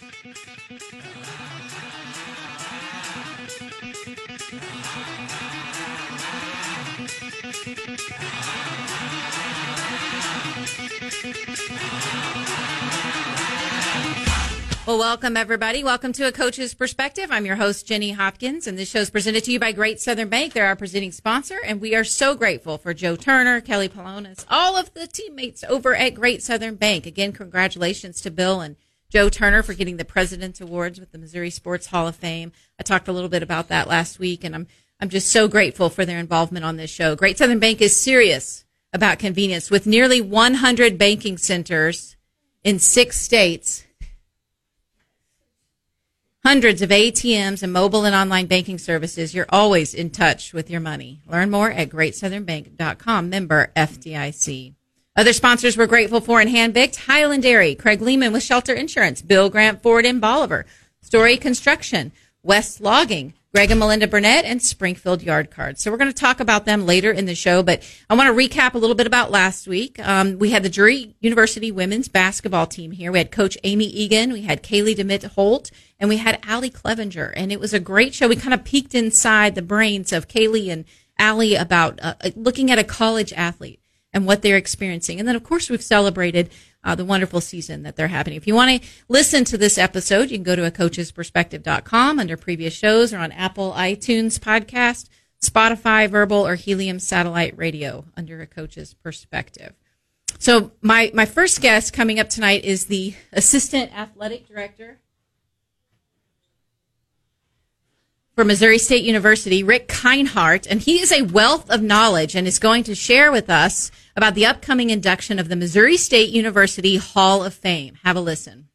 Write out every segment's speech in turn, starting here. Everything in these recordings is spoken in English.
Well, welcome everybody. Welcome to A Coach's Perspective. I'm your host, Jenny Hopkins, and this show is presented to you by Great Southern Bank. They're our presenting sponsor, and we are so grateful for Joe Turner, Kelly Polonis, all of the teammates over at Great Southern Bank. Again, congratulations to Bill and Joe Turner for getting the President's Awards with the Missouri Sports Hall of Fame. I talked a little bit about that last week, and I'm I'm just so grateful for their involvement on this show. Great Southern Bank is serious about convenience with nearly 100 banking centers in six states hundreds of ATMs and mobile and online banking services, you're always in touch with your money. Learn more at greatsouthernbank.com, member FDIC. Other sponsors we're grateful for in Handpicked, Highland Dairy, Craig Lehman with Shelter Insurance, Bill Grant Ford in Bolivar, Story Construction, West Logging, Greg and Melinda Burnett and Springfield Yard Cards. So we're going to talk about them later in the show, but I want to recap a little bit about last week. Um, we had the Drury University women's basketball team here. We had Coach Amy Egan, we had Kaylee DeMitt Holt, and we had Allie Clevenger. And it was a great show. We kind of peeked inside the brains of Kaylee and Allie about uh, looking at a college athlete and what they're experiencing. And then, of course, we've celebrated uh, the wonderful season that they're having. If you want to listen to this episode, you can go to a coachesperspective.com under previous shows or on Apple iTunes podcast, Spotify, Verbal, or Helium Satellite Radio under a coach's perspective. So my, my first guest coming up tonight is the assistant athletic director for Missouri State University, Rick Kindhart, and he is a wealth of knowledge and is going to share with us about the upcoming induction of the Missouri State University Hall of Fame. Have a listen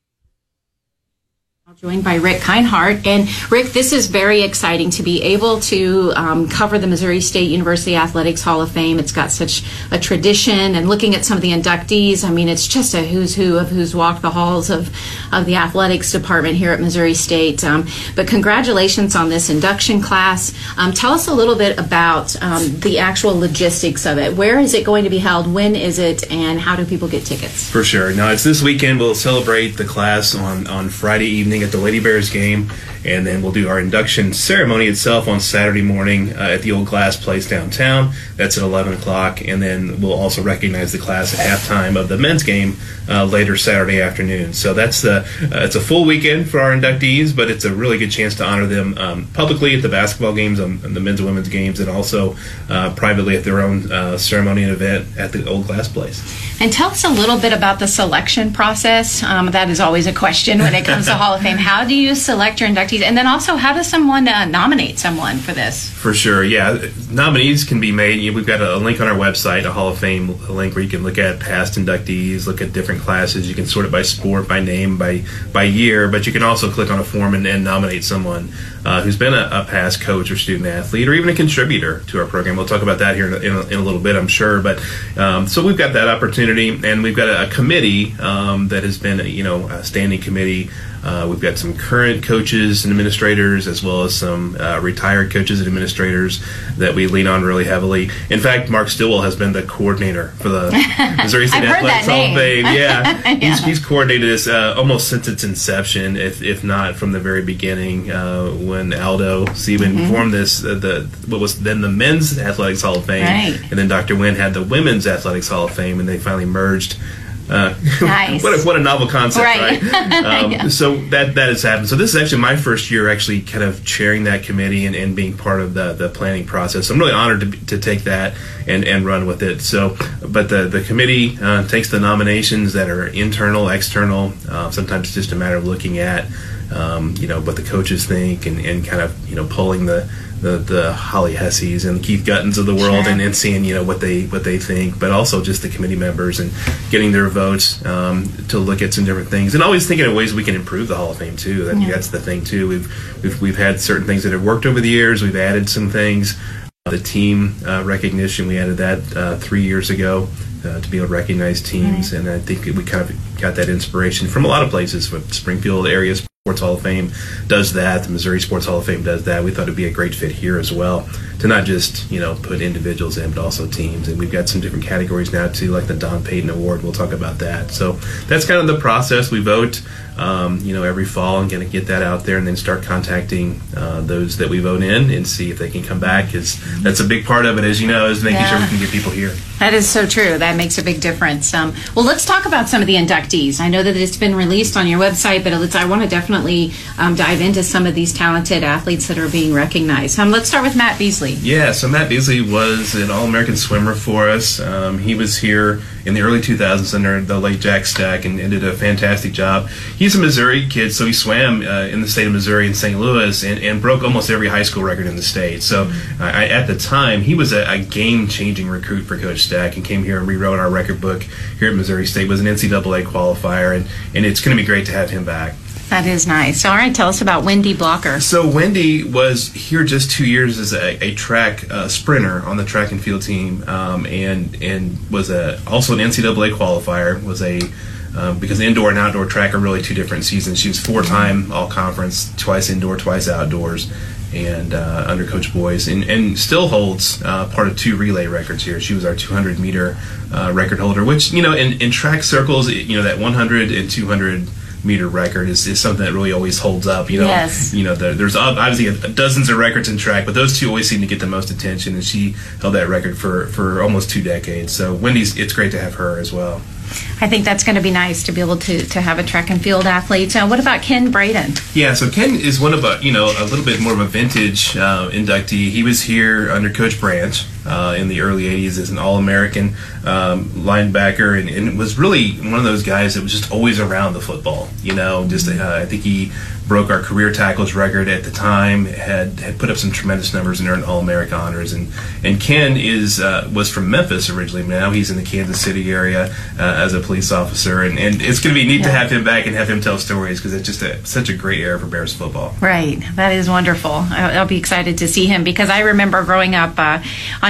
joined by Rick Kindhart. And Rick, this is very exciting to be able to um, cover the Missouri State University Athletics Hall of Fame. It's got such a tradition, and looking at some of the inductees, I mean, it's just a who's who of who's walked the halls of, of the athletics department here at Missouri State. Um, but congratulations on this induction class. Um, tell us a little bit about um, the actual logistics of it. Where is it going to be held? When is it? And how do people get tickets? For sure. Now, it's this weekend. We'll celebrate the class on, on Friday evening at the Lady Bears game, and then we'll do our induction ceremony itself on Saturday morning uh, at the Old Glass Place downtown. That's at 11 o'clock, and then we'll also recognize the class at halftime of the men's game uh, later Saturday afternoon. So that's the uh, it's a full weekend for our inductees, but it's a really good chance to honor them um, publicly at the basketball games, um, the men's and women's games, and also uh, privately at their own uh, ceremony and event at the Old Glass Place. And tell us a little bit about the selection process. Um, that is always a question when it comes to Hall of Fame. How do you select your inductees, and then also how does someone uh, nominate someone for this? For sure, yeah. Nominees can be made. We've got a link on our website, a Hall of Fame link where you can look at past inductees, look at different classes. You can sort it by sport, by name, by by year, but you can also click on a form and, and nominate someone uh, who's been a, a, past coach or student athlete or even a contributor to our program. We'll talk about that here in a, in a, in little bit, I'm sure. But um, so we've got that opportunity, and we've got a, a committee um, that has been, you know, a standing committee uh, we've got some current coaches and administrators, as well as some uh, retired coaches and administrators that we lean on really heavily. In fact, Mark Stillwell has been the coordinator for the Missouri State Athletics Hall of Fame. Yeah, yeah. He's, he's, coordinated this uh, almost since its inception, if, if not from the very beginning, uh, when Aldo Sebben mm-hmm. formed this, uh, the what was then the Men's Athletics Hall of Fame, right. and then Dr. Wynn had the Women's Athletics Hall of Fame, and they finally merged uh, nice. what, a, what a novel concept, right? right? Um, yeah. So that that has happened. So this is actually my first year actually kind of chairing that committee and, and being part of the, the planning process. So I'm really honored to, to take that and, and run with it. So, but the the committee uh, takes the nominations that are internal, external. Uh, sometimes it's just a matter of looking at um, you know what the coaches think and, and kind of you know pulling the the, the Holly Hesseys and Keith Guttins of the world, sure. and, and seeing you know what they what they think, but also just the committee members and getting their votes um, to look at some different things, and always thinking of ways we can improve the Hall of Fame too. That, yeah. That's the thing too. We've, we've we've had certain things that have worked over the years. We've added some things. Uh, the team uh, recognition we added that uh, three years ago. Uh, to be able to recognize teams, right. and I think we kind of got that inspiration from a lot of places, from Springfield areas Sports Hall of Fame does that. The Missouri Sports Hall of Fame does that. We thought it'd be a great fit here as well to not just you know put individuals in, but also teams. And we've got some different categories now too, like the Don Payton Award. We'll talk about that. So that's kind of the process. We vote. Um, you know, every fall and going to get that out there and then start contacting uh, those that we vote in and see if they can come back. Because that's a big part of it, as you know, is making Yeah. sure we can get people here. That is so true. That makes a big difference. Um, well, let's talk about some of the inductees. I know that it's been released on your website, but let's, I want to definitely um, dive into some of these talented athletes that are being recognized. Um, let's start with Matt Beasley. Yeah, so Matt Beasley was an All American swimmer for us. Um, he was here in the early 2000s under the late Jack Stack and, and did a fantastic job. He's a Missouri kid, so he swam uh, in the state of Missouri in St. Louis and, and broke almost every high school record in the state. So uh, I, at the time, he was a, a game changing recruit for Coach Stack and came here and rewrote our record book here at Missouri State. Was an NCAA qualifier, and, and it's going to be great to have him back. That is nice. All right, tell us about Wendy Blocker. So Wendy was here just two years as a, a track uh, sprinter on the track and field team, um, and and was a also an NCAA qualifier. Was a um, because indoor and outdoor track are really two different seasons. She was four time all conference, twice indoor, twice outdoors, and uh, under Coach Boys, and, and still holds uh, part of two relay records here. She was our 200 meter uh, record holder, which you know in, in track circles, you know that 100 and 200 meter record is, is something that really always holds up. You know, Yes. you know, the, there's obviously dozens of records in track, but those two always seem to get the most attention, and she held that record for, for almost two decades. So Wendy's, it's great to have her as well. I think that's going to be nice to be able to, to have a track and field athlete. Uh, what about Ken Braden? Yeah, so Ken is one of a you know a little bit more of a vintage uh, inductee. He was here under Coach Branch uh, in the early '80s as an All-American um, linebacker, and, and was really one of those guys that was just always around the football. You know, just uh, I think he broke our career tackles record at the time. had had put up some tremendous numbers and earned All-American honors. And and Ken is uh, was from Memphis originally. Now he's in the Kansas City area uh, as a police officer, and, and it's going to be neat to have him back and have him tell stories because it's just a, such a great era for Bears football. Right, that is wonderful. I- I'll be excited to see him because I remember growing up uh,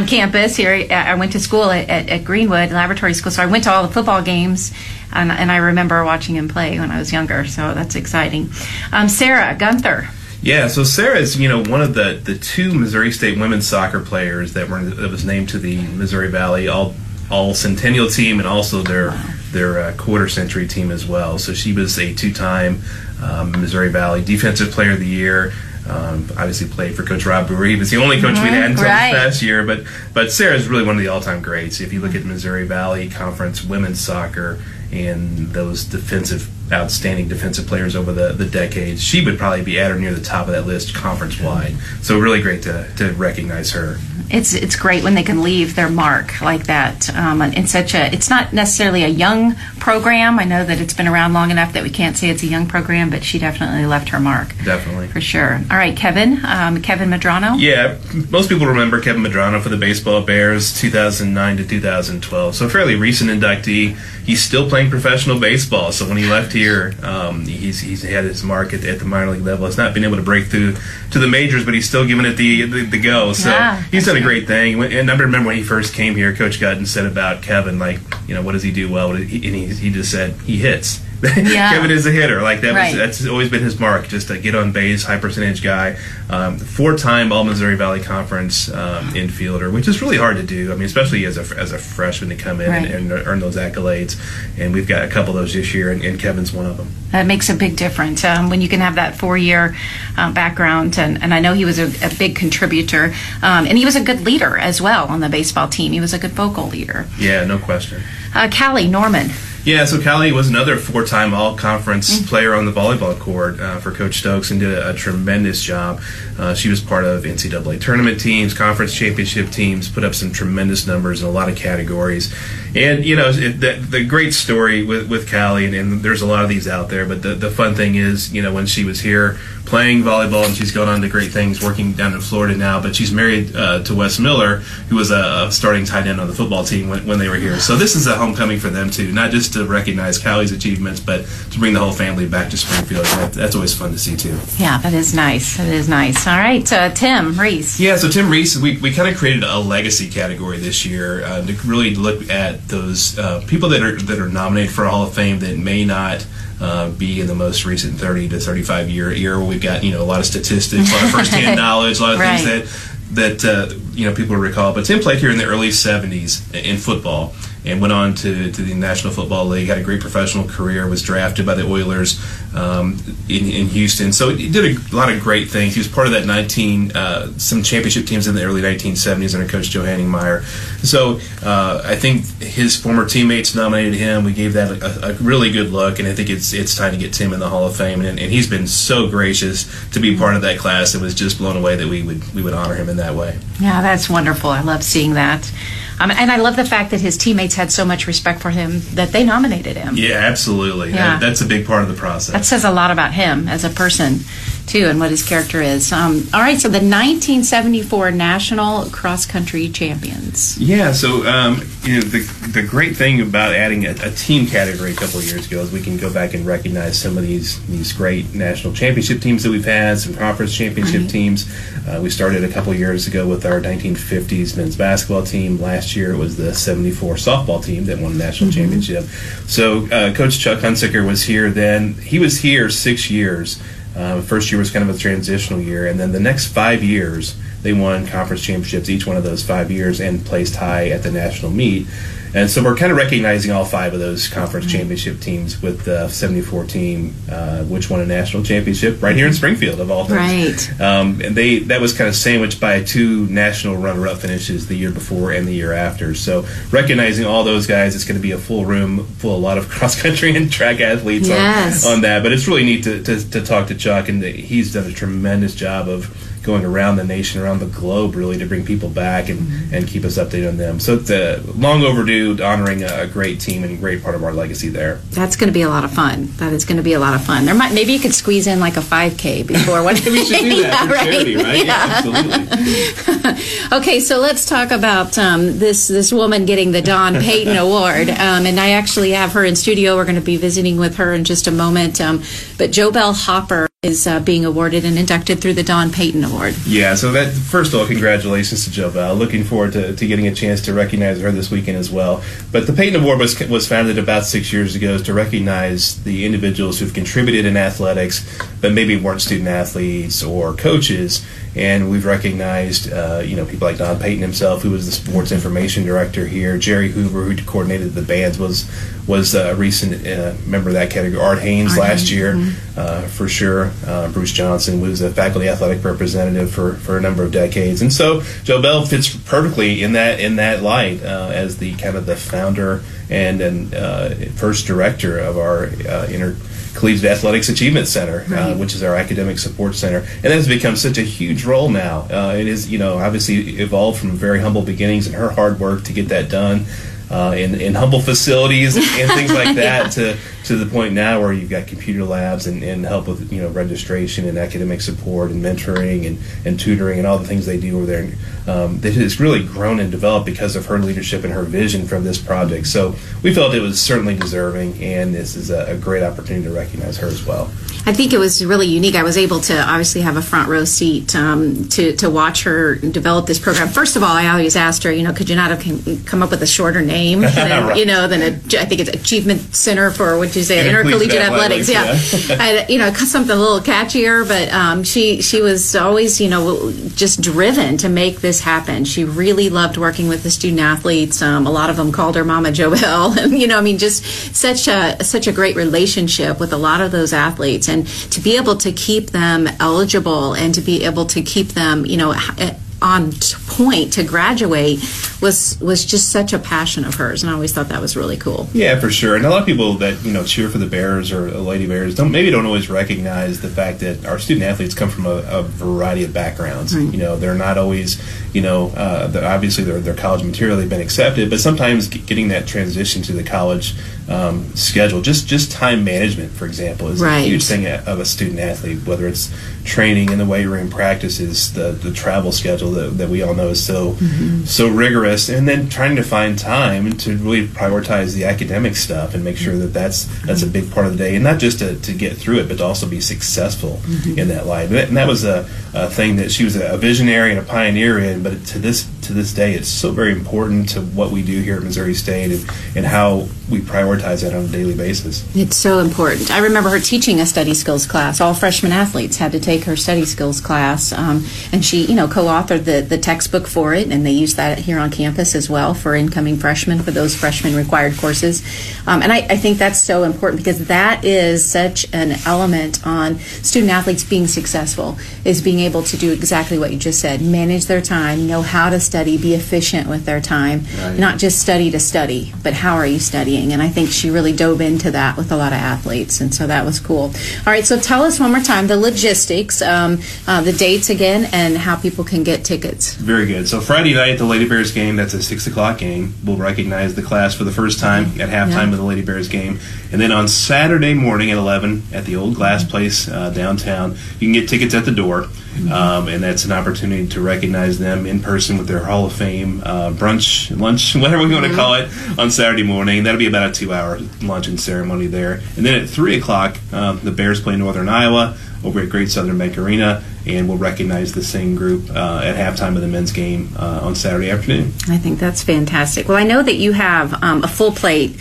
on campus here. I went to school at, at, at Greenwood Laboratory School, so I went to all the football games, and, and I remember watching him play when I was younger. So that's exciting. Um, Sarah Gunther. Yeah, so Sarah is you know one of the the two Missouri State women's soccer players that were that was named to the Missouri Valley all all Centennial team and also their their uh, quarter century team as well. So she was a two time um, Missouri Valley Defensive Player of the Year. Um, obviously played for Coach Rob Brewer. He was the only coach we had until right. this past year, but but Sarah's really one of the all time greats. If you look at Missouri Valley Conference women's soccer and those defensive outstanding defensive players over the, the decades, she would probably be at or near the top of that list conference wide. So really great to, to recognize her. It's it's great when they can leave their mark like that um, in such a. It's not necessarily a young program. I know that it's been around long enough that we can't say it's a young program, but she definitely left her mark Definitely. for sure. All right, Kevin, um, Kevin Medrano. Yeah, most people remember Kevin Medrano for the Baseball Bears 2009 to 2012. So fairly recent inductee. He's still playing professional baseball. So when he left here, um, he's, he's had his mark at, at the minor league level. He's not been able to break through to the majors, but he's still giving it the the, the go. So Yeah, he's done a that's great thing. And I remember when he first came here, Coach Guttin said about Kevin, like, you know, what does he do well? And he, he just said he hits. Yeah. Kevin is a hitter. Like that Right. was that's always been his mark. Just a get on base, high percentage guy. Um, four-time All Missouri Valley Conference um, infielder, which is really hard to do. I mean, especially as a as a freshman to come in Right. and, and earn those accolades. And we've got a couple of those this year, and, and Kevin's one of them. That makes a big difference um, when you can have that four-year uh, background, and, and I know he was a, a big contributor, um, and he was a good leader as well on the baseball team. He was a good vocal leader. Yeah, no question. Uh, Callie Norman. Yeah, so Callie was another four-time All-Conference player on the volleyball court uh, for Coach Stokes and did a, a tremendous job. Uh, she was part of NCAA tournament teams, conference championship teams, put up some tremendous numbers in a lot of categories. And you know, it, the, the great story with with Callie, and, and there's a lot of these out there. But the the fun thing is, you know, when she was here playing volleyball, and she's gone on to great things, working down in Florida now. But she's married uh, to Wes Miller, who was a, a starting tight end on the football team when, when they were here. So this is a homecoming for them too, not just to recognize Callie's achievements, but to bring the whole family back to Springfield. That, that's always fun to see too. Yeah, that is nice. That is nice. All right, uh, Tim Reese. Yeah, so Tim Reese, we, we kind of created a legacy category this year uh, to really look at those uh, people that are that are nominated for a Hall of Fame that may not uh, be in the most recent 30 to 35 year year where we've got you know a lot of statistics, a lot of firsthand knowledge, a lot of Right. things that that uh, you know people recall. But Tim played here in the early '70s in football and went on to, to the National Football League. Had a great professional career. Was drafted by the Oilers um, in, in Houston. So he did a lot of great things. He was part of that 19 uh, some championship teams in the early 1970s under Coach Johanningmeier. So uh, I think his former teammates nominated him. We gave that a, a, really good look, and I think it's it's time to get Tim in the Hall of Fame. And, and he's been so gracious to be part of that class. It was just blown away that we would we would honor him in that way. Yeah, that's wonderful. I love seeing that. Um, and I love the fact that his teammates had so much respect for him that they nominated him. Yeah, absolutely. Yeah. That, that's a big part of the process. That says a lot about him as a person too and what his character is. Um, all right, so the 1974 National Cross Country Champions. Yeah, so um, you know the the great thing about adding a, a, team category a couple of years ago is we can go back and recognize some of these these great national championship teams that we've had, some conference championship right. teams. Uh, we started a couple of years ago with our 1950s men's basketball team. Last year it was the 74 softball team that won the national mm-hmm. championship. So uh, Coach Chuck Hunsicker was here then. He was here six years. Uh, first year was kind of a transitional year, and then the next five years they won conference championships each one of those five years and placed high at the national meet. And so we're kind of recognizing all five of those conference mm-hmm. championship teams with the 74 team, uh, which won a national championship right here in Springfield, of all things. Right. Um, and they that was kind of sandwiched by two national runner-up finishes the year before and the year after. So recognizing all those guys, it's going to be a full room full of a lot of cross country and track athletes yes. on, on that. But it's really neat to, to, to talk to Chuck, and he's done a tremendous job of going around the nation, around the globe, really to bring people back and, mm-hmm. and keep us updated on them. So it's a long overdue honoring a, great team and a great part of our legacy there. That's going to be a lot of fun. That is going to be a lot of fun. There might maybe you could squeeze in like a 5K before one. we should do that yeah, right? charity, right? Yeah, yeah absolutely. okay, so let's talk about um, this this woman getting the Don Payton Award, um, and I actually have her in studio. We're going to be visiting with her in just a moment. Um, but JoBelle Hopper is uh, being awarded and inducted through the Don Payton Award. Yeah, so that first of all, congratulations to JoBelle. Looking forward to, to getting a chance to recognize her this weekend as well. But the Payton Award was was founded about six years ago to recognize the individuals who've contributed in athletics, but maybe weren't student athletes or coaches and we've recognized uh, you know people like Don Payton himself, who was the sports information director here. Jerry Hoover, who coordinated the bands, was was a recent uh, member of that category. Art Haynes Art last Haynes. year, mm-hmm. uh, for sure. Uh, Bruce Johnson was a faculty athletic representative for, for a number of decades, and so JoBelle fits perfectly in that in that light uh, as the kind of the founder and and uh, first director of our inter Collegiate Athletics Achievement Center, uh, right. uh, which is our academic support center, and that has become such a huge role now. Uh, it is, you know, obviously evolved from very humble beginnings and her hard work to get that done uh, in, in humble facilities and, things like that to to the point now where you've got computer labs and, and help with you know registration and academic support and mentoring and, and tutoring and all the things they do over there. Um, it has really grown and developed because of her leadership and her vision from this project. So we felt it was certainly deserving, and this is a, a great opportunity to recognize her as well. I think it was really unique. I was able to obviously have a front row seat um, to to watch her develop this program. First of all, I always asked her, you know, could you not have come up with a shorter name, than, right. you know, than a, I think it's Achievement Center for what you say, intercollegiate, athletics, athletics yeah, yeah. you know, something a little catchier. But um, she she was always, you know, just driven to make this happen. She really loved working with the student athletes. Um, a lot of them called her Mama Joelle, and you know, I mean, just such a such a great relationship with a lot of those athletes and to be able to keep them eligible and to be able to keep them, you know, eh, on point to graduate was was just such a passion of hers, and I always thought that was really cool. Yeah, for sure. And a lot of people that you know cheer for the Bears or Lady Bears don't maybe don't always recognize the fact that our student athletes come from a, a variety of backgrounds. Right. You know, they're not always you know uh, obviously their their college material they've been accepted, but sometimes getting that transition to the college um, schedule, just just time management, for example, is right. a huge thing of a student athlete. Whether it's training in the weight room practices, the the travel schedule that, that we all know is so mm-hmm. so rigorous, and then trying to find time to really prioritize the academic stuff and make sure that that's that's a big part of the day, and not just to, to get through it, but to also be successful mm-hmm. in that life. And that, and that was a, a, thing that she was a visionary and a pioneer in, but to this to this day, it's so very important to what we do here at Missouri State and, and how we prioritize that on a daily basis. It's so important. I remember her teaching a study skills class. All freshman athletes had to take her study skills class, um, and she, you know, co-authored the the textbook for it, and they use that here on campus as well for incoming freshmen for those freshman required courses. Um, and I, I think that's so important because that is such an element on student athletes being successful is being able to do exactly what you just said: manage their time, know how to study, be efficient with their time, Right. not just study to study, but how are you studying? And I think she really dove into that with a lot of athletes, and so that was cool. All right, so tell us one more time the logistics, um, uh, the dates again, and how people can get tickets. Very good. So Friday night, the Lady Bears game, that's a 6 o'clock game. We'll recognize the class for the first time at halftime Yeah. of the Lady Bears game. And then on Saturday morning at 11 at the Old Glass Place uh, downtown, you can get tickets at the door. Um, and that's an opportunity to recognize them in person with their Hall of Fame uh, brunch, lunch, whatever we want to call it, on Saturday morning. That'll be about a two hour luncheon ceremony there. And then at 3 o'clock, um, the Bears play Northern Iowa over at Great Southern Bank Arena, and we'll recognize the same group uh, at halftime of the men's game uh, on Saturday afternoon. I think that's fantastic. Well, I know that you have um, a full plate.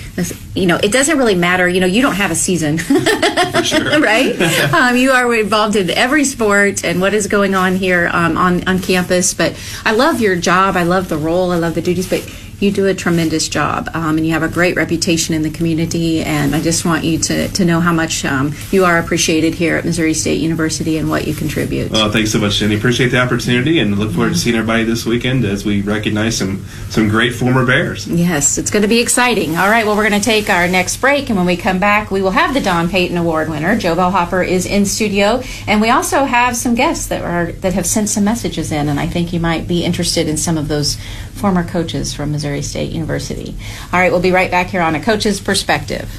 You know, it doesn't really matter. You know, you don't have a season, right? um, you are involved in every sport and what is going on here um, on on campus. But I love your job. I love the role. I love the duties. But you do a tremendous job, um, and you have a great reputation in the community. And I just want you to to know how much um, you are appreciated here at Missouri State University and what you contribute. Well, thanks so much, Jenny. Appreciate the opportunity, and look forward to seeing everybody this weekend as we recognize some some great former Bears. Yes, it's going to be exciting. All right, well, we're going to take our next break, and when we come back, we will have the Don Payton Award winner. JoBelle Hopper is in studio, and we also have some guests that are that have sent some messages in, and I think you might be interested in some of those former coaches from Missouri State University. All right, we'll be right back here on a coach's perspective.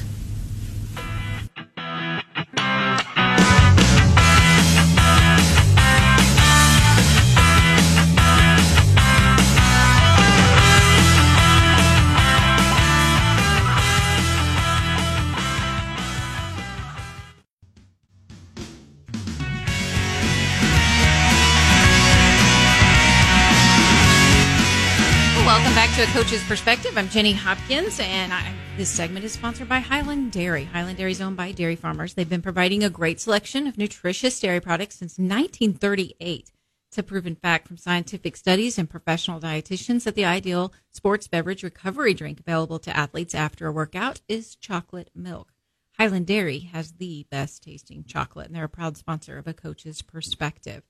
Coach's Perspective. I'm Jenny Hopkins, and I, this segment is sponsored by Highland Dairy. Highland Dairy is owned by dairy farmers. They've been providing a great selection of nutritious dairy products since 1938. It's a proven fact from scientific studies and professional dietitians that the ideal sports beverage recovery drink available to athletes after a workout is chocolate milk. Highland Dairy has the best tasting chocolate, and they're a proud sponsor of A Coach's Perspective.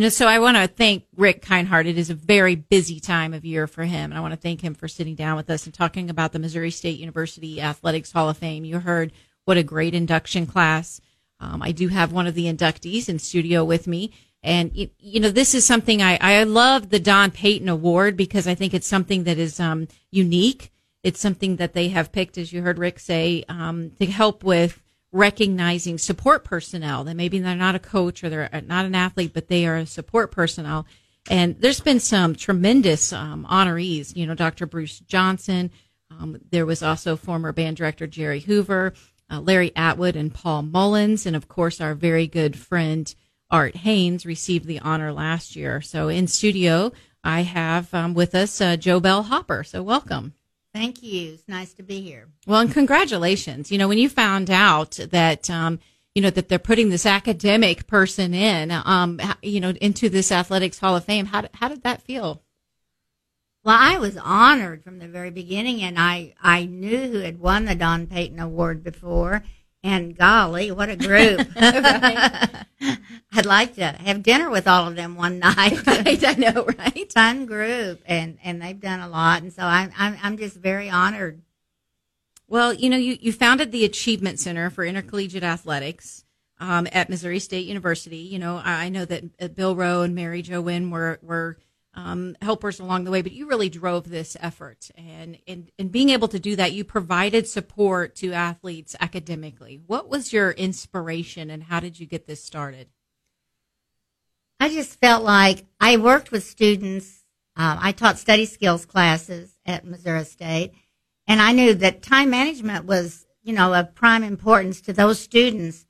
You know, so I want to thank Rick Kindhart. It is a very busy time of year for him. And I want to thank him for sitting down with us and talking about the Missouri State University Athletics Hall of Fame. You heard what a great induction class. Um, I do have one of the inductees in studio with me. And, you, you know, this is something I, I love the Don Payton Award because I think it's something that is um, unique. It's something that they have picked, as you heard Rick say, um, to help with recognizing support personnel that maybe they're not a coach or they're not an athlete, but they are a support personnel. And there's been some tremendous um, honorees. You know, Dr. Bruce Johnson. Um, there was also former band director Jerry Hoover, uh, Larry Atwood, and Paul Mullins, and of course our very good friend Art Haynes received the honor last year. So in studio, I have um, with us uh, JoBelle Hopper. So welcome. Thank you. It's nice to be here. Well, and congratulations. You know, when you found out that, um, you know, that they're putting this academic person in, um, you know, into this athletics hall of fame, how, how did that feel? Well, I was honored from the very beginning, and I, I knew who had won the Don Payton Award before. And golly, what a group! I'd like to have dinner with all of them one night. Right, I know, right? Fun group, and and they've done a lot, and so I'm I'm, I'm just very honored. Well, you know, you, you founded the Achievement Center for Intercollegiate Athletics um, at Missouri State University. You know, I I know that uh, Bill Rowe and Mary Jo Wynn were, were um, helpers along the way, but you really drove this effort. And, and, and being able to do that, you provided support to athletes academically. What was your inspiration and how did you get this started? I just felt like I worked with students. Um, I taught study skills classes at Missouri State, and I knew that time management was, you know, of prime importance to those students.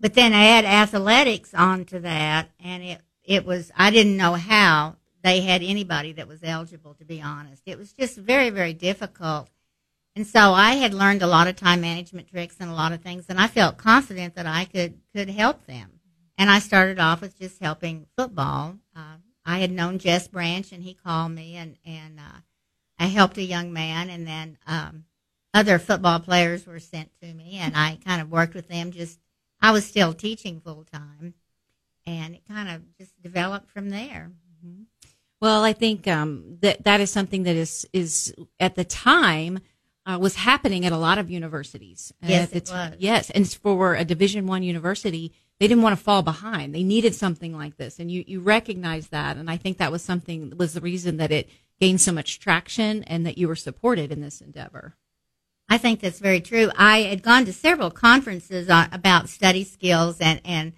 But then I add athletics onto that, and it it was I didn't know how they had anybody that was eligible, to be honest. It was just very, very difficult. And so I had learned a lot of time management tricks and a lot of things, and I felt confident that I could, could help them. And I started off with just helping football. Uh, I had known Jess Branch, and he called me, and, and uh, I helped a young man, and then um, other football players were sent to me, and I kind of worked with them. Just I was still teaching full time, and it kind of just developed from there. Mm-hmm. Well, I think um, that that is something that is is at the time uh, was happening at a lot of universities. Yes, it was. Yes, and for a Division One university, they didn't want to fall behind. They needed something like this, and you you recognize that, and I think that was something was the reason that it gained so much traction and that you were supported in this endeavor. I think that's very true. I had gone to several conferences on, about study skills and, and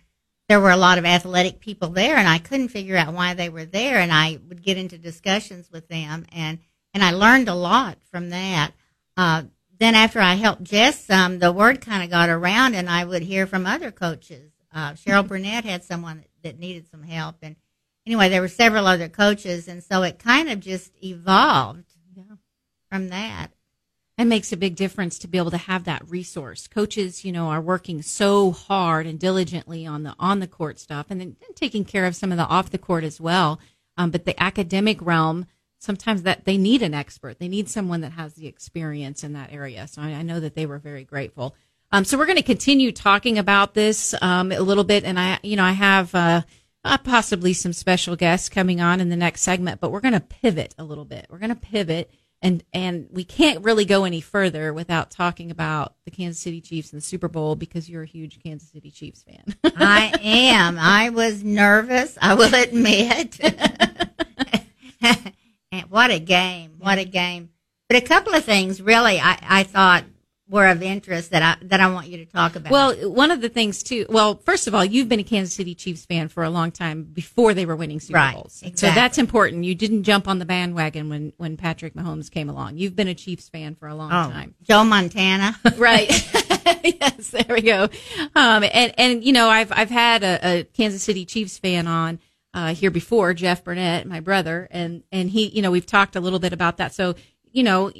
there were a lot of athletic people there and I couldn't figure out why they were there and I would get into discussions with them and, and I learned a lot from that. Uh, then after I helped Jess some, the word kind of got around and I would hear from other coaches. Uh, Cheryl Burnett had someone that needed some help and anyway, there were several other coaches and so it kind of just evolved Yeah. from that. It makes a big difference to be able to have that resource. Coaches, you know, are working so hard and diligently on the on the court stuff, and then taking care of some of the off the court as well. Um, but the academic realm, sometimes that they need an expert. They need someone that has the experience in that area. So I, I know that they were very grateful. Um, so we're going to continue talking about this um, a little bit, and I, you know, I have. Uh, uh, possibly some special guests coming on in the next segment, but we're going to pivot a little bit. We're going to pivot and and we can't really go any further without talking about the Kansas City Chiefs and the Super Bowl because you're a huge Kansas City Chiefs fan. I am. I was nervous. I will admit. what a game! What a game! But a couple of things, really, I, I thought were of interest that I that I want you to talk about. Well, one of the things too. Well, first of all, you've been a Kansas City Chiefs fan for a long time before they were winning Super right, Bowls. Exactly. So that's important. You didn't jump on the bandwagon when when Patrick Mahomes came along. You've been a Chiefs fan for a long oh, time. Joe Montana. right. yes, there we go. Um, and and you know, I've I've had a, a Kansas City Chiefs fan on uh, here before, Jeff Burnett, my brother, and and he, you know, we've talked a little bit about that. So you know,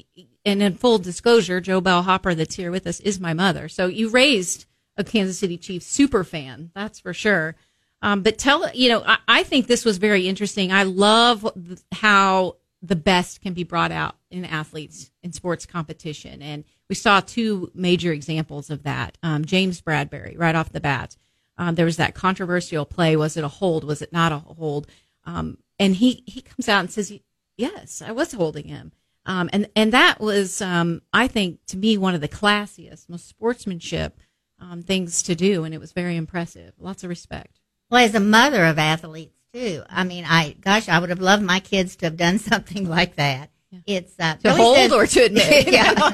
and in full disclosure, JoBelle Hopper, that's here with us, is my mother. So you raised a Kansas City Chiefs super fan, that's for sure. Um, but tell, you know, I, I, think this was very interesting. I love how the best can be brought out in athletes in sports competition. And we saw two major examples of that. Um, James Bradberry, right off the bat. Um, there was that controversial play. Was it a hold? Was it not a hold? Um, and he, he comes out and says, yes, I was holding him. Um, and and that was, um, I think, to me, one of the classiest, most sportsmanship um, things to do, and it was very impressive. Lots of respect. Well, as a mother of athletes too, I mean, I gosh, I would have loved my kids to have done something like that. Yeah. It's uh, to hold says, or to admit. yeah,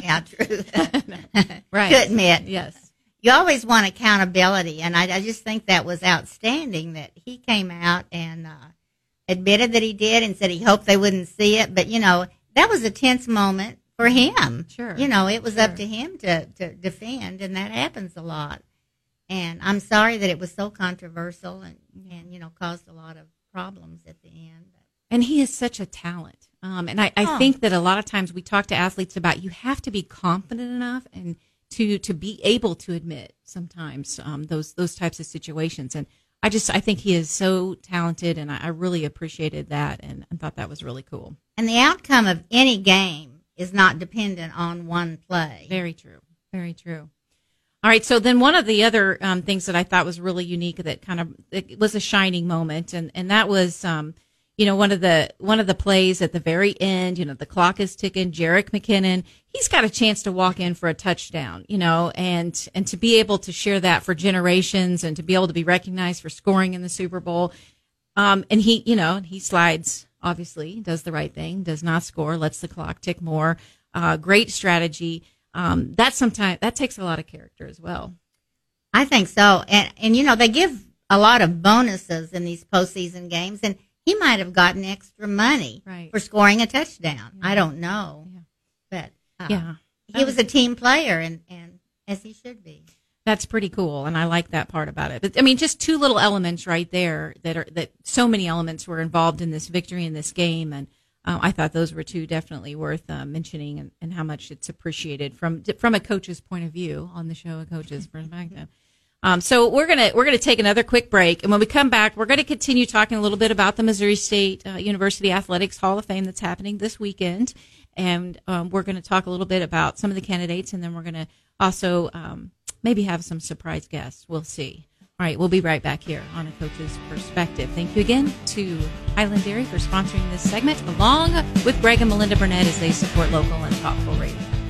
yeah, true. right. To admit, yes. You always want accountability, and I, I, just think that was outstanding that he came out and uh, admitted that he did and said he hoped they wouldn't see it. But you know, that was a tense moment for him. Sure. You know, it was sure. up to him to, to defend, and that happens a lot. And I'm sorry that it was so controversial and, and you know, caused a lot of problems at the end. And he is such a talent. Um, and I, I oh. think that a lot of times we talk to athletes about you have to be confident enough and to to be able to admit sometimes um, those those types of situations. And I just I think he is so talented, and I, I really appreciated that, and I thought that was really cool. And the outcome of any game is not dependent on one play. Very true. Very true. All right. So then one of the other um, things that I thought was really unique that kind of it was a shining moment, and and that was um, you know, one of the one of the plays at the very end, you know, the clock is ticking. Jerick McKinnon, he's got a chance to walk in for a touchdown, you know, and and to be able to share that for generations and to be able to be recognized for scoring in the Super Bowl. Um, and he, you know, he slides, obviously, does the right thing, does not score, lets the clock tick more. Uh, great strategy. Um, that sometimes that takes a lot of character as well. I think so, and and you know they give a lot of bonuses in these postseason games, and he might have gotten extra money right. for scoring a touchdown. Yeah. I don't know, yeah. but uh, yeah, he was a team player, and and as he should be. That's pretty cool, and I like that part about it. But I mean, just two little elements right there that are that so many elements were involved in this victory in this game, and uh, I thought those were two definitely worth uh, mentioning, and, and, how much it's appreciated from from a coach's point of view on the show, a coach's perspective. Um, so we're gonna we're gonna take another quick break, and when we come back, we're gonna continue talking a little bit about the Missouri State uh, University Athletics Hall of Fame that's happening this weekend, and um, we're gonna talk a little bit about some of the candidates, and then we're gonna also um, maybe have some surprise guests. We'll see. All right, we'll be right back here on a coach's perspective. Thank you again to Highland Dairy for sponsoring this segment, along with Greg and Melinda Burnett as they support local and thoughtful radio.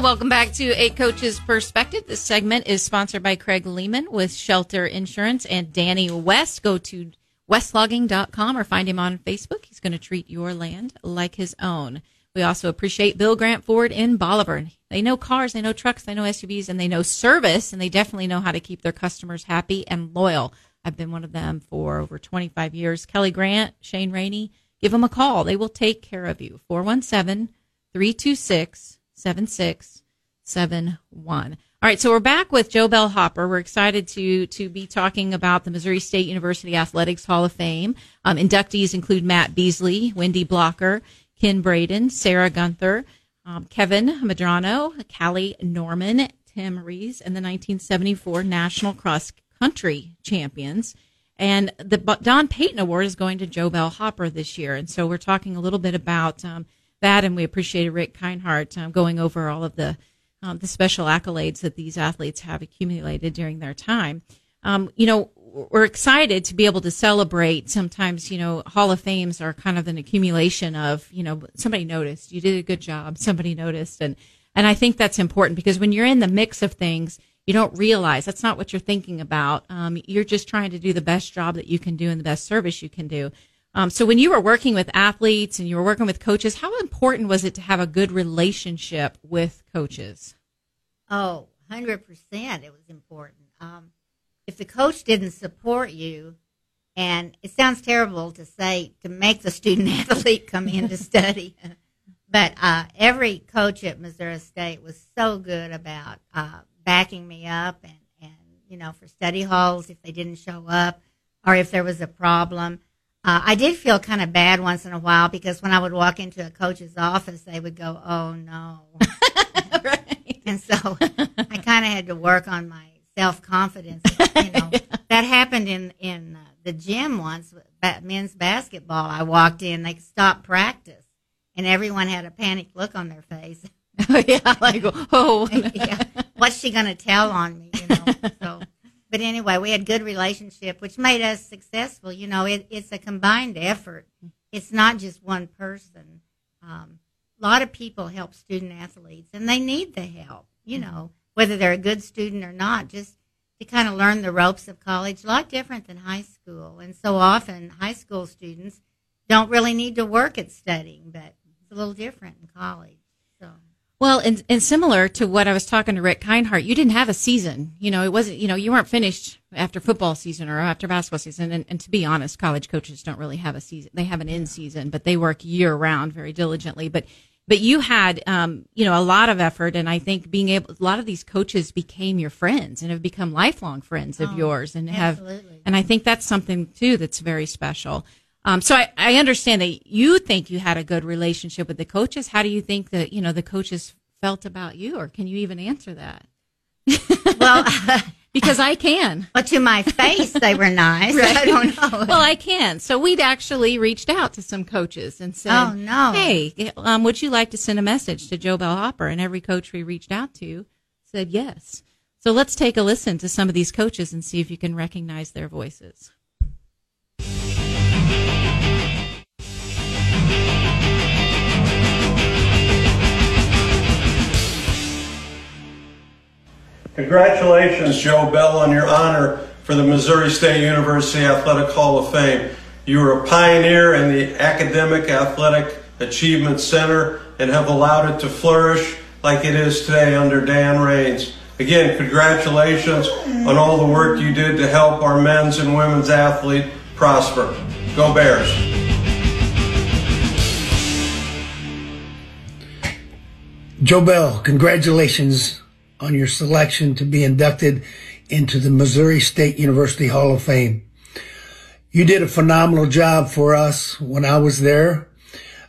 Welcome back to A Coach's Perspective. This segment is sponsored by Craig Lehman with Shelter Insurance and Danny West. Go to westlogging.com or find him on Facebook. He's going to treat your land like his own. We also appreciate Bill Grant Ford in Bolivar. They know cars, they know trucks, they know SUVs, and they know service, and they definitely know how to keep their customers happy and loyal. I've been one of them for over 25 years. Kelly Grant, Shane Rainey, give them a call. They will take care of you. 417 326 7671. All right, so we're back with JoBelle Hopper. We're excited to to be talking about the Missouri State University Athletics Hall of Fame. Um, inductees include Matt Beasley, Wendy Blocker, Ken Braden, Sarah Gunther, um, Kevin Medrano, Callie Norman, Tim Rees, and the 1974 National Cross Country champions. And the Don Payton Award is going to JoBelle Hopper this year. And so we're talking a little bit about um, that, and we appreciated Rick Kindhart um, going over all of the um, the special accolades that these athletes have accumulated during their time. Um, you know, we're excited to be able to celebrate. Sometimes, you know, Hall of Fames are kind of an accumulation of, you know, somebody noticed you did a good job, somebody noticed, and and I think that's important because when you're in the mix of things, you don't realize that's not what you're thinking about. Um, you're just trying to do the best job that you can do and the best service you can do. Um, so when you were working with athletes and you were working with coaches, how important was it to have a good relationship with coaches? Oh, 100%. It was important. Um, if the coach didn't support you, and it sounds terrible to say to make the student athlete come in to study, but uh, every coach at Missouri State was so good about uh, backing me up and, and, you know, for study halls if they didn't show up or if there was a problem uh, I did feel kind of bad once in a while because when I would walk into a coach's office, they would go, "Oh no," right. and so I kind of had to work on my self confidence. You know, yeah. that happened in in uh, the gym once, men's basketball. I walked in, they stopped practice, and everyone had a panicked look on their face. oh, yeah, like oh, yeah. what's she going to tell on me? You know, so but anyway, we had good relationship, which made us successful. You know, it, it's a combined effort. It's not just one person. Um, a lot of people help student athletes, and they need the help. You know, whether they're a good student or not, just to kind of learn the ropes of college. A lot different than high school, and so often high school students don't really need to work at studying, but it's a little different in college. Well, and, and similar to what I was talking to Rick Kindhart, you didn't have a season. You know, it wasn't, you know, you weren't finished after football season or after basketball season. And, and to be honest, college coaches don't really have a season. They have an in season, but they work year round very diligently. But, but you had, um, you know, a lot of effort. And I think being able, a lot of these coaches became your friends and have become lifelong friends of oh, yours and absolutely. have, and I think that's something too that's very special. Um, so I, I understand that you think you had a good relationship with the coaches. How do you think that, you know, the coaches felt about you, or can you even answer that? well, because I can. But to my face, they were nice. right. I don't know. Well, I can. So we'd actually reached out to some coaches and said, "Oh no, hey, um, would you like to send a message to JoBelle Hopper?" And every coach we reached out to said yes. So let's take a listen to some of these coaches and see if you can recognize their voices. Congratulations, JoBelle, on your honor for the Missouri State University Athletic Hall of Fame. You were a pioneer in the academic, athletic, Achievement Center and have allowed it to flourish like it is today under Dan Raines. Again, congratulations on all the work you did to help our men's and women's athlete prosper. Go Bears. JoBelle, congratulations on your selection to be inducted into the Missouri State University Hall of Fame. You did a phenomenal job for us when I was there.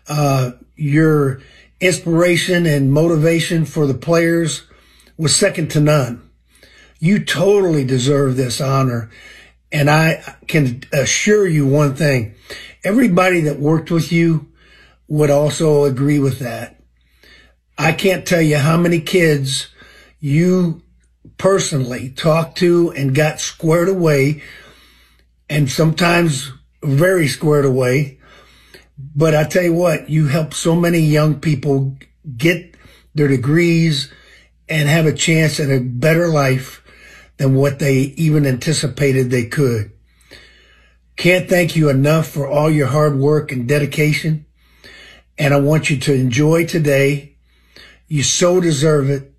Uh, your inspiration and motivation for the players was second to none. You totally deserve this honor. And I can assure you one thing. Everybody that worked with you would also agree with that. I can't tell you how many kids you personally talked to and got squared away and sometimes very squared away. But I tell you what, you help so many young people get their degrees and have a chance at a better life than what they even anticipated they could. Can't thank you enough for all your hard work and dedication. And I want you to enjoy today. You so deserve it.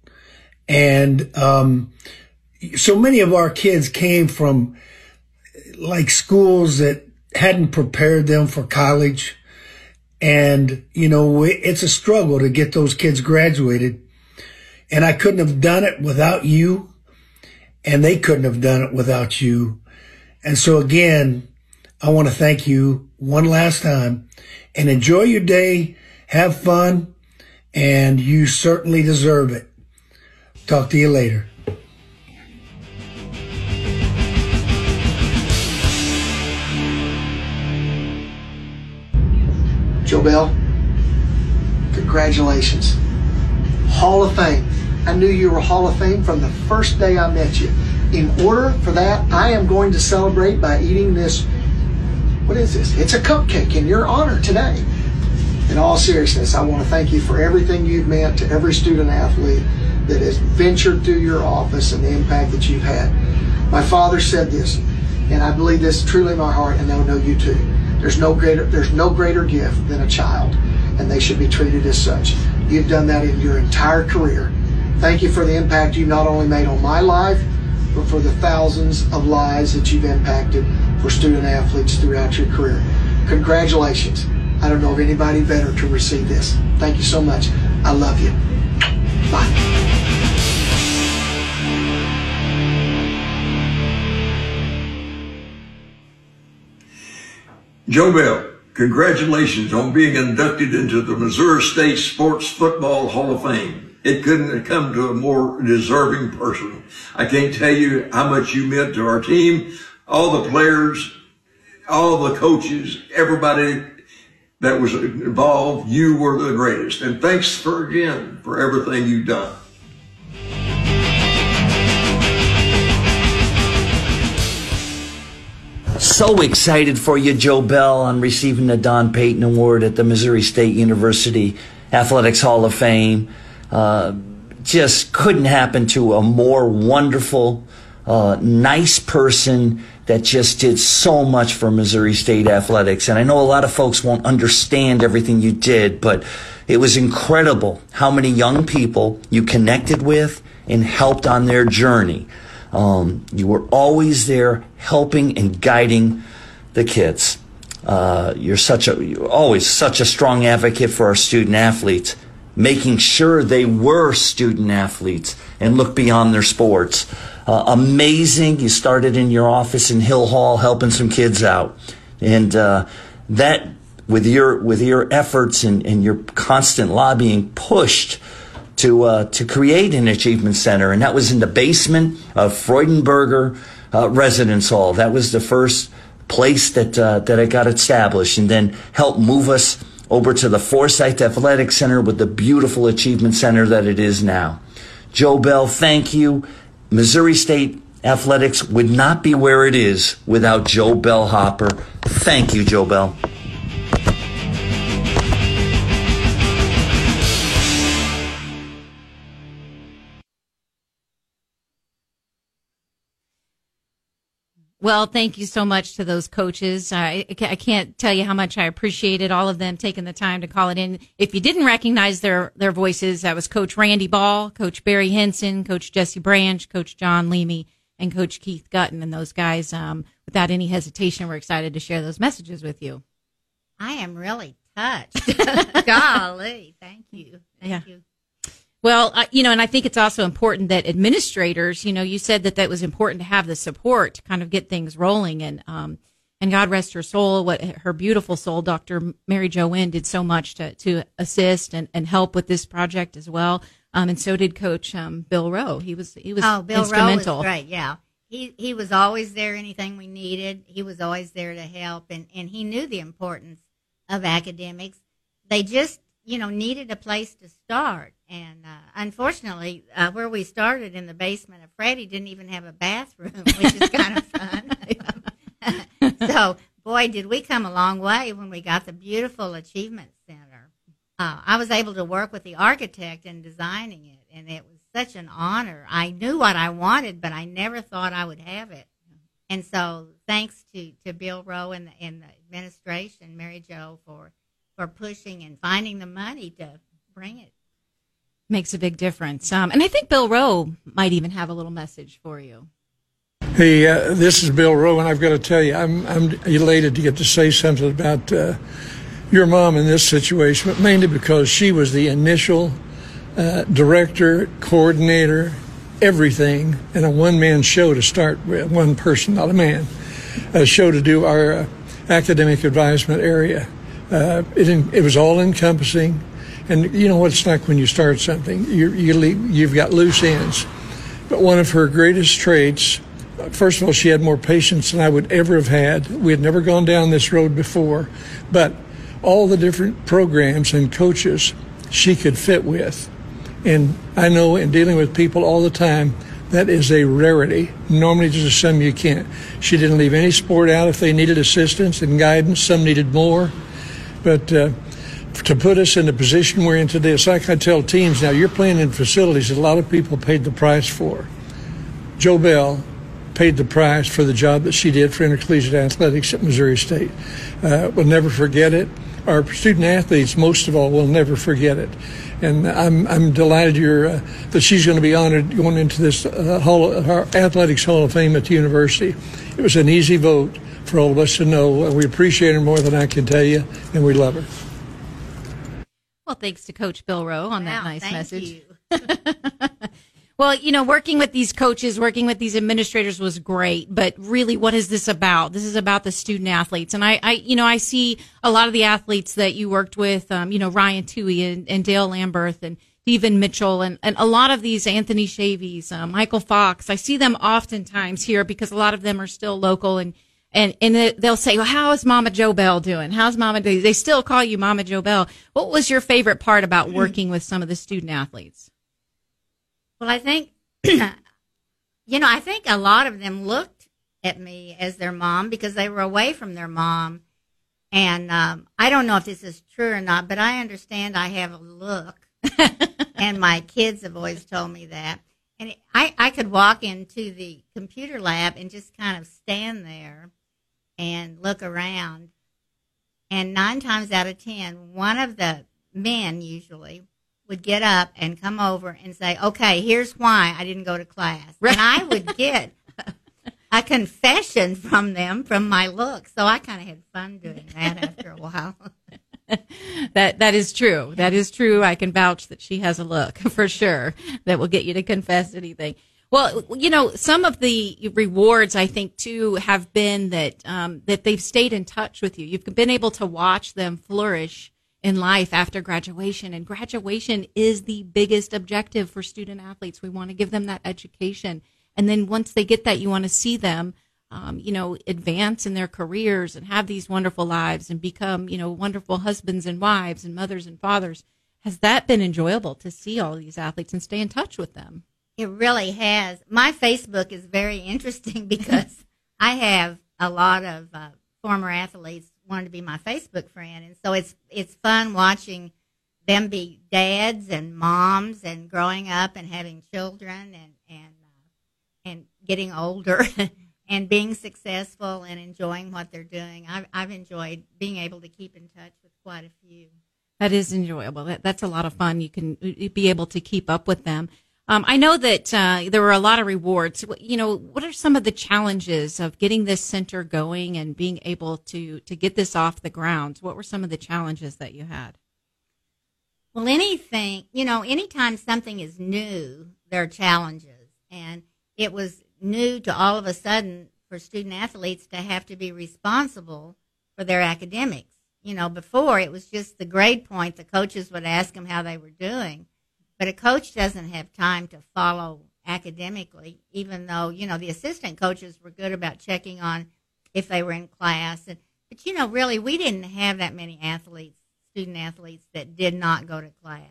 And, um, so many of our kids came from like schools that hadn't prepared them for college. And, you know, it's a struggle to get those kids graduated. And I couldn't have done it without you. And they couldn't have done it without you. And so again, I want to thank you one last time and enjoy your day. Have fun. And you certainly deserve it. Talk to you later. JoBelle, congratulations. Hall of Fame. I knew you were Hall of Fame from the first day I met you. In order for that, I am going to celebrate by eating this. What is this? It's a cupcake in your honor today. In all seriousness, I want to thank you for everything you've meant to every student athlete that has ventured through your office and the impact that you've had. My father said this, and I believe this truly in my heart, and I know you too. There's no greater there's no greater gift than a child, and they should be treated as such. You've done that in your entire career. Thank you for the impact you not only made on my life, but for the thousands of lives that you've impacted for student athletes throughout your career. Congratulations. I don't know of anybody better to receive this. Thank you so much. I love you. JoBelle, congratulations on being inducted into the Missouri State Sports Football Hall of Fame. It couldn't have come to a more deserving person. I can't tell you how much you meant to our team, all the players, all the coaches, everybody that was involved. You were the greatest. And thanks for again for everything you've done. So excited for you, JoBelle, on receiving the Don Payton Award at the Missouri State University Athletics Hall of Fame. Uh, just couldn't happen to a more wonderful, uh, nice person that just did so much for Missouri State athletics. And I know a lot of folks won't understand everything you did, but it was incredible how many young people you connected with and helped on their journey. Um, you were always there helping and guiding the kids. Uh, you're such a, you're always such a strong advocate for our student athletes, making sure they were student athletes and look beyond their sports. Uh, amazing. You started in your office in Hill Hall helping some kids out. And, uh, that, with your, with your efforts and, and your constant lobbying pushed to uh, to create an achievement center, and that was in the basement of Freudenberger uh, Residence Hall. That was the first place that uh, that it got established, and then helped move us over to the Forsythe Athletic Center with the beautiful achievement center that it is now. JoBelle, thank you. Missouri State athletics would not be where it is without JoBelle Hopper. Thank you, JoBelle. Well, thank you so much to those coaches. I, I can't tell you how much I appreciated all of them taking the time to call it in. If you didn't recognize their, their voices, that was Coach Randy Ball, Coach Barry Hinson, Coach Jesse Branch, Coach Jon Leamy, and Coach Keith Guttin. And those guys, um, without any hesitation, we're excited to share those messages with you. I am really touched. Golly, thank you. Thank Yeah. you. Well, uh, you know, and I think it's also important that administrators, you know, you said that that was important to have the support to kind of get things rolling. And, um, and God rest her soul, what her beautiful soul, Dr. Mary Jo Wynn did so much to, to assist and, and help with this project as well. Um, and so did Coach, um, Bill Rowe. He was, he was Oh, Bill Rowe instrumental. was great. Yeah, he he was always there. Anything we needed, he was always there to help, and and he knew the importance of academics. They just you know needed a place to start, and uh, unfortunately, uh, where we started in the basement of Freddie didn't even have a bathroom, which is kind of fun. so, boy, did we come a long way when we got the beautiful achievement center. Uh, I was able to work with the architect in designing it, and it was such an honor. I knew what I wanted, but I never thought I would have it. And so, thanks to, to Bill Rowe and the, and the administration, Mary Jo, for for pushing and finding the money to bring it. Makes a big difference. Um, and I think Bill Rowe might even have a little message for you. Hey, uh, this is Bill Rowe, and I've got to tell you, I'm I'm elated to get to say something about uh, your mom in this situation, but mainly because she was the initial uh, director, coordinator, everything, and a one-man show to start with, one person, not a man, a show to do our uh, academic advisement area. Uh, it it was all encompassing, and you know what it's like when you start something, you you leave, you've got loose ends. But one of her greatest traits, first of all, she had more patience than I would ever have had. We had never gone down this road before, but all the different programs and coaches she could fit with. And I know in dealing with people all the time, that is a rarity. Normally, just some you can't. She didn't leave any sport out if they needed assistance and guidance. Some needed more. But uh, to put us in the position we're in today, it's like I tell teams now, you're playing in facilities that a lot of people paid the price for. JoBelle paid the price for the job that she did for intercollegiate athletics at Missouri State. Uh, we'll never forget it. Our student athletes, most of all, will never forget it. And I'm, I'm delighted uh, that she's going to be honored going into this uh, hall, Athletics Hall of Fame at the university. It was an easy vote for all of us to know. We appreciate her more than I can tell you, and we love her. Well, thanks to Coach Bill Rowe on that nice message. you. Well, you know, working with these coaches, working with these administrators was great, but really what is this about? This is about the student athletes. And I, I you know, I see a lot of the athletes that you worked with, um, you know, Ryan Tui and, and Dale Lamberth and Stephen Mitchell and, and a lot of these Anthony Shavies, uh, Michael Fox. I see them oftentimes here because a lot of them are still local and and and they- they'll say, "Well, how is Mama JoBelle doing? How's Mama?" Do-? They still call you Mama JoBelle. What was your favorite part about working with some of the student athletes? Well, I think, you know, I think a lot of them looked at me as their mom because they were away from their mom. And um, I don't know if this is true or not, but I understand I have a look. and my kids have always told me that. And it, I, I could walk into the computer lab and just kind of stand there and look around. And nine times out of ten, one of the men usually would get up and come over and say, "Okay, here's why I didn't go to class," and I would get a confession from them from my look. So I kind of had fun doing that after a while. That that is true. That is true. I can vouch that she has a look for sure that will get you to confess anything. Well, you know, some of the rewards I think too have been that um, that they've stayed in touch with you. You've been able to watch them flourish in life after graduation, and graduation is the biggest objective for student athletes. We want to give them that education, and then once they get that, you want to see them um, you know, advance in their careers and have these wonderful lives and become, you know, wonderful husbands and wives and mothers and fathers. Has that been enjoyable to see all these athletes and stay in touch with them? It really has. My Facebook is very interesting because I have a lot of uh, former athletes wanting to be my Facebook friend, and so it's it's fun watching them be dads and moms and growing up and having children and and uh, and getting older. and being successful and enjoying what they're doing. I've, I've enjoyed being able to keep in touch with quite a few. That is enjoyable. That, that's a lot of fun. You can be able to keep up with them. Um, I know that uh, there were a lot of rewards. You know, what are some of the challenges of getting this center going and being able to to get this off the ground? What were some of the challenges that you had? Well, anything, you know, anytime something is new, there are challenges. And it was new to all of a sudden for student athletes to have to be responsible for their academics. You know, before it was just the grade point, the coaches would ask them how they were doing. But a coach doesn't have time to follow academically, even though, you know, the assistant coaches were good about checking on if they were in class. And, but, you know, really, we didn't have that many athletes, student athletes, that did not go to class.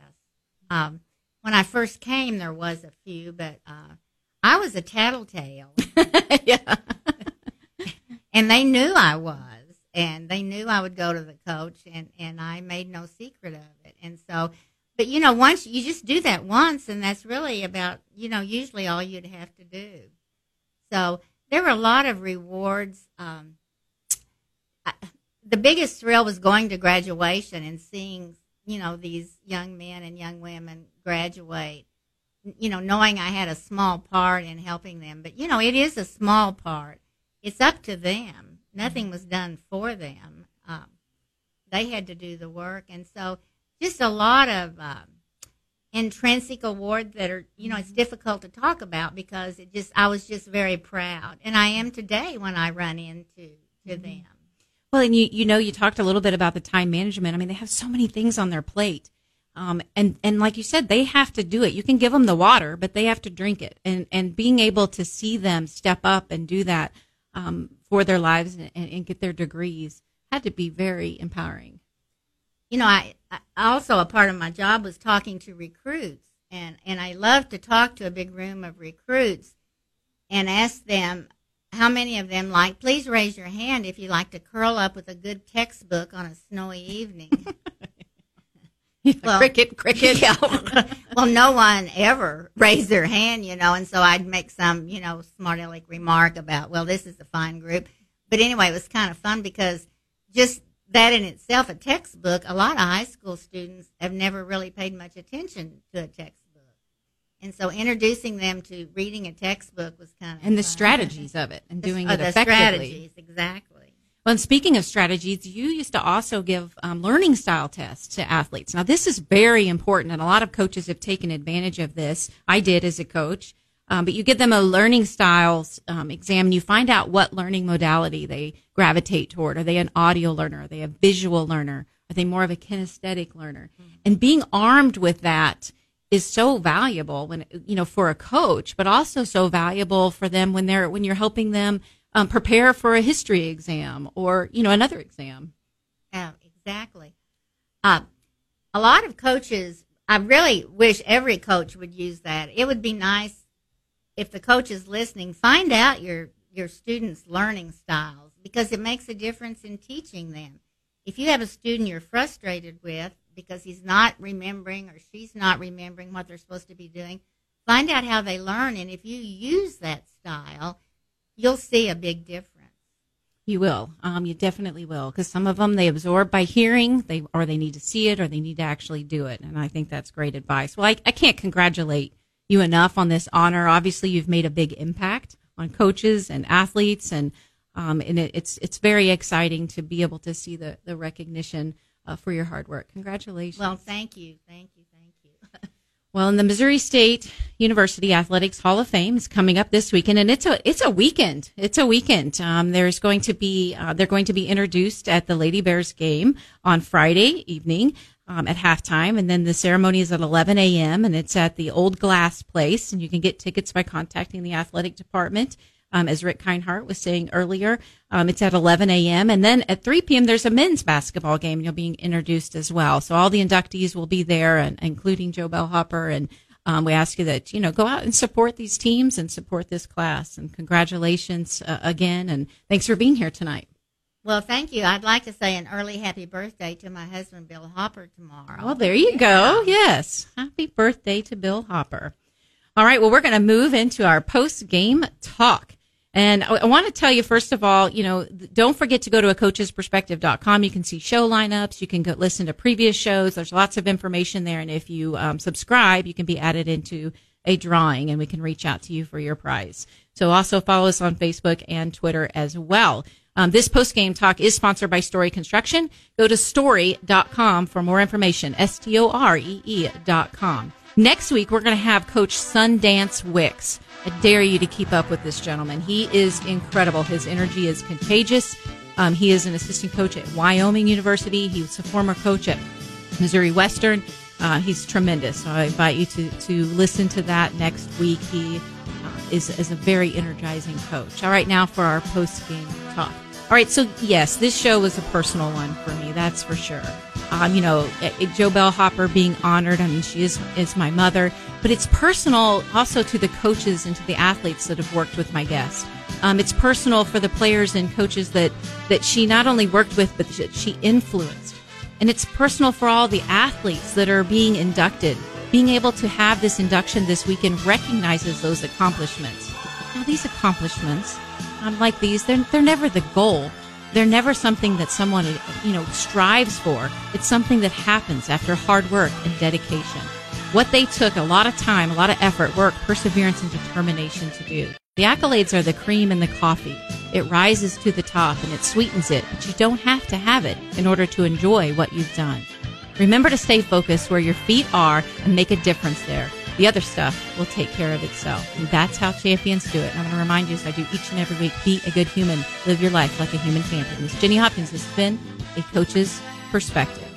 Um, when I first came, there was a few, but uh, I was a tattletale. yeah. and they knew I was. And they knew I would go to the coach, and, and I made no secret of it. And so, but you know, once you just do that once, and that's really about, you know, usually all you'd have to do. So there were a lot of rewards. Um, I, the biggest thrill was going to graduation and seeing, you know, these young men and young women graduate you know, knowing I had a small part in helping them. But, you know, it is a small part. It's up to them. Nothing was done for them. Um, they had to do the work. And so just a lot of um, intrinsic awards that are, you know, it's difficult to talk about because it just, I was just very proud. And I am today when I run into to mm-hmm. them. Well, and you, you know, you talked a little bit about the time management. I mean, they have so many things on their plate um, and and like you said, they have to do it. You can give them the water, but they have to drink it. And and being able to see them step up and do that um, for their lives and, and, get their degrees had to be very empowering. You know, I, I also a part of my job was talking to recruits, and and I love to talk to a big room of recruits and ask them how many of them like. Please raise your hand if you like to curl up with a good textbook on a snowy evening. well, cricket, cricket. Yeah. well, no one ever raised their hand, you know, and so I'd make some, you know, smart aleck remark about, well, this is a fine group. But anyway, it was kind of fun because just that in itself, a textbook, a lot of high school students have never really paid much attention to a textbook. And so introducing them to reading a textbook was kind of and the strategies of it and doing oh, it the effectively. strategies exactly. Well, and speaking of strategies, you used to also give um, learning style tests to athletes. Now, this is very important, and a lot of coaches have taken advantage of this. I did as a coach. Um, but you give them a learning styles um, exam and you find out what learning modality they gravitate toward. Are they an audio learner? Are they a visual learner? Are they more of a kinesthetic learner? Mm-hmm. And being armed with that is so valuable when, you know, for a coach, but also so valuable for them when they're, when you're helping them um, prepare for a history exam or you know another exam. Yeah, exactly. Uh, a lot of coaches, I really wish every coach would use that. It would be nice if the coach is listening. Find out your your students' learning styles because it makes a difference in teaching them. If you have a student you're frustrated with because he's not remembering or she's not remembering what they're supposed to be doing, find out how they learn, and if you use that style you'll see a big difference. You will. Um, you definitely will, because some of them they absorb by hearing, they or they need to see it, or they need to actually do it. And I think that's great advice. Well, I, I can't congratulate you enough on this honor. Obviously, you've made a big impact on coaches and athletes, and um, and it, it's it's very exciting to be able to see the the recognition uh, for your hard work. Congratulations. Well, thank you, thank you. Thank you. well, in the Missouri State University Athletics Hall of Fame is coming up this weekend, and it's a it's a weekend. It's a weekend. Um, there's going to be uh, they're going to be introduced at the Lady Bears game on Friday evening um, at halftime, and then the ceremony is at 11 a.m. and it's at the Old Glass Place, and you can get tickets by contacting the athletic department um, as Rick Kindhart was saying earlier. Um, it's at 11 a.m. And then at 3 p.m., there's a men's basketball game. You'll be introduced as well. So all the inductees will be there, and, including JoBelle Hopper. And um, we ask you that, you know, go out and support these teams and support this class. And congratulations uh, again. And thanks for being here tonight. Well, thank you. I'd like to say an early happy birthday to my husband, Bill Hopper, tomorrow. Well, there you yeah. go. Yes. Happy birthday to Bill Hopper. All right. Well, we're going to move into our post game talk. And I, want to tell you, first of all, you know, don't forget to go to a coachesperspective.com. You can see show lineups. You can go listen to previous shows. There's lots of information there. And if you um, subscribe, you can be added into a drawing and we can reach out to you for your prize. So also follow us on Facebook and Twitter as well. Um, this post game talk is sponsored by Storee Construction. Go to storee.com for more information. S T O R E E dot com. Next week, we're going to have Coach Sundance Wicks. I dare you to keep up with this gentleman. He is incredible. His energy is contagious. Um, he is an assistant coach at Wyoming University. He was a former coach at Missouri Western. Uh, he's tremendous. So I invite you to, to listen to that next week. He uh, is, is a very energizing coach. All right, now for our post game talk. All right, so yes, this show was a personal one for me, that's for sure. Um, you know, eh, eh, JoBelle Hopper being honored. I mean, she is is my mother, but it's personal also to the coaches and to the athletes that have worked with my guest. Um, it's personal for the players and coaches that that she not only worked with, but that she influenced. And it's personal for all the athletes that are being inducted. Being able to have this induction this weekend recognizes those accomplishments. Now, these accomplishments, unlike these, they're, they're never the goal. They're never something that someone, you know, strives for. It's something that happens after hard work and dedication. What they took a lot of time, a lot of effort, work, perseverance, and determination to do. The accolades are the cream in the coffee. It rises to the top and it sweetens it, but you don't have to have it in order to enjoy what you've done. Remember to stay focused where your feet are and make a difference there. The other stuff will take care of itself. And that's how champions do it. And I'm going to remind you, as I do each and every week, be a good human. Live your life like a human champion. This Jenny Hopkins has been a coach's perspective.